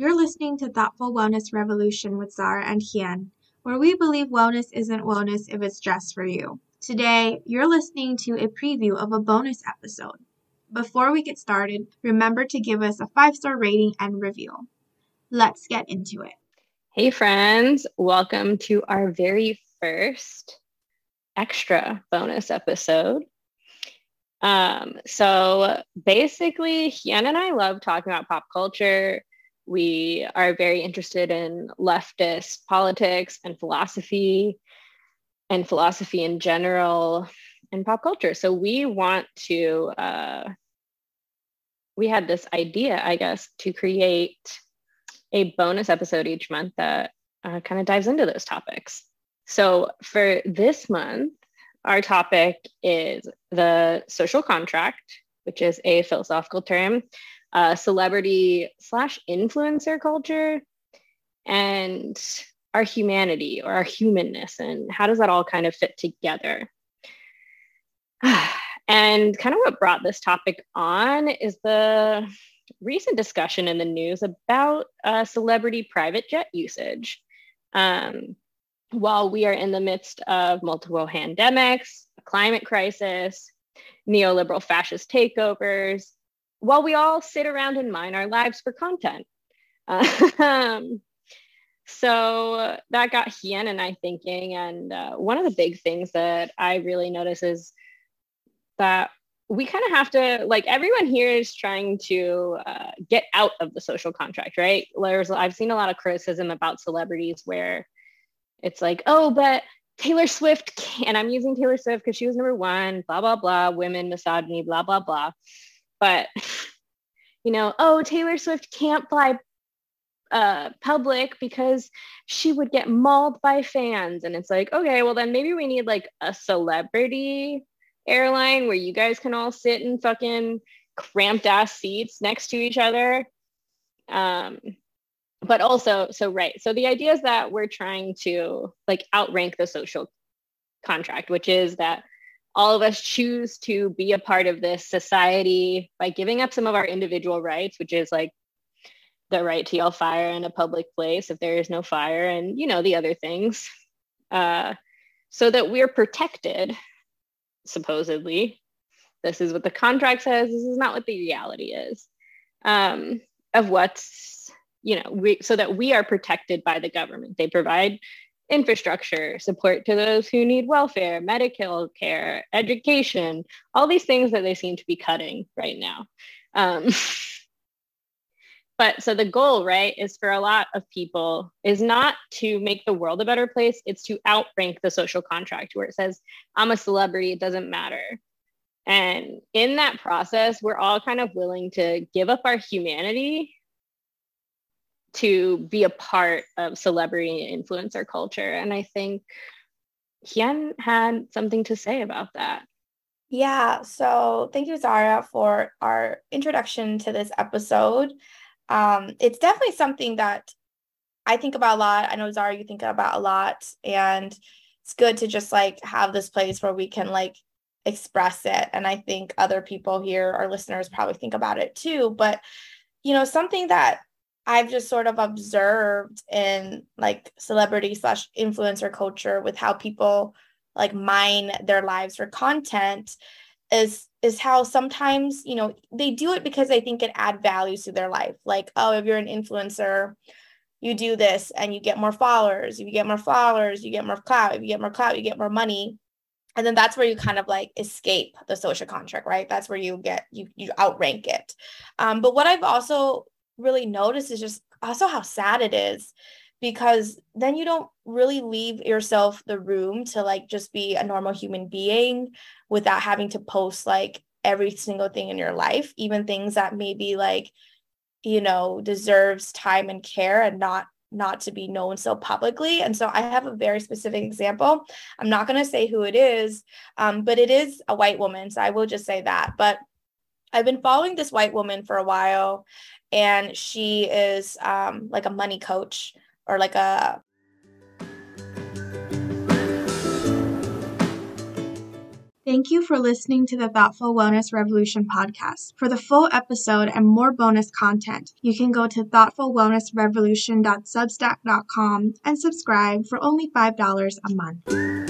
You're listening to Thoughtful Wellness Revolution with Zara and Hien, where we believe wellness isn't wellness if it's just for you. Today, you're listening to a preview of a bonus episode. Before we get started, remember to give us a five star rating and review. Let's get into it. Hey, friends, welcome to our very first extra bonus episode. Um, so basically, Hien and I love talking about pop culture. We are very interested in leftist politics and philosophy and philosophy in general and pop culture. So we want to, uh, we had this idea, I guess, to create a bonus episode each month that uh, kind of dives into those topics. So for this month, our topic is the social contract, which is a philosophical term, uh, celebrity slash influencer culture, and our humanity or our humanness, and how does that all kind of fit together? and kind of what brought this topic on is the recent discussion in the news about uh, celebrity private jet usage. Um, while we are in the midst of multiple pandemics, a climate crisis, neoliberal fascist takeovers, while we all sit around and mine our lives for content. Um, so that got Hien and I thinking. And uh, one of the big things that I really notice is that we kind of have to like everyone here is trying to uh, get out of the social contract right there's i've seen a lot of criticism about celebrities where it's like, oh, but Taylor Swift can, and I'm using Taylor Swift because she was number one, blah, blah, blah, women, misogyny, blah, blah, blah. But, you know, oh, Taylor Swift can't fly uh, public because she would get mauled by fans. And it's like, okay, well, then maybe we need like a celebrity airline where you guys can all sit in fucking cramped ass seats next to each other. Um, but also so right so the idea is that we're trying to like outrank the social contract which is that all of us choose to be a part of this society by giving up some of our individual rights which is like the right to yell fire in a public place if there is no fire and you know the other things uh, so that we're protected supposedly this is what the contract says this is not what the reality is um, of what's you know, we, so that we are protected by the government. They provide infrastructure, support to those who need welfare, medical care, education, all these things that they seem to be cutting right now. Um, but so the goal, right, is for a lot of people is not to make the world a better place. It's to outrank the social contract where it says, I'm a celebrity, it doesn't matter. And in that process, we're all kind of willing to give up our humanity to be a part of celebrity influencer culture. And I think Hien had something to say about that. Yeah, so thank you, Zara, for our introduction to this episode. Um, it's definitely something that I think about a lot. I know Zara, you think about a lot, and it's good to just like have this place where we can like express it. And I think other people here, our listeners, probably think about it too. But you know, something that I've just sort of observed in like celebrity slash influencer culture with how people like mine their lives for content is is how sometimes you know they do it because they think it add value to their life. Like oh if you're an influencer you do this and you get more followers. If you get more followers you get more clout. If you get more clout you get more money. And then that's where you kind of like escape the social contract right? That's where you get you you outrank it. Um, but what i've also really notice is just also how sad it is because then you don't really leave yourself the room to like just be a normal human being without having to post like every single thing in your life even things that maybe like you know deserves time and care and not not to be known so publicly. And so i have a very specific example. I'm not going to say who it is um, but it is a white woman so i will just say that. But I've been following this white woman for a while, and she is um, like a money coach or like a Thank you for listening to the Thoughtful Wellness Revolution podcast. For the full episode and more bonus content, you can go to thoughtfulwellnessrevolution.substack.com and subscribe for only $5 a month.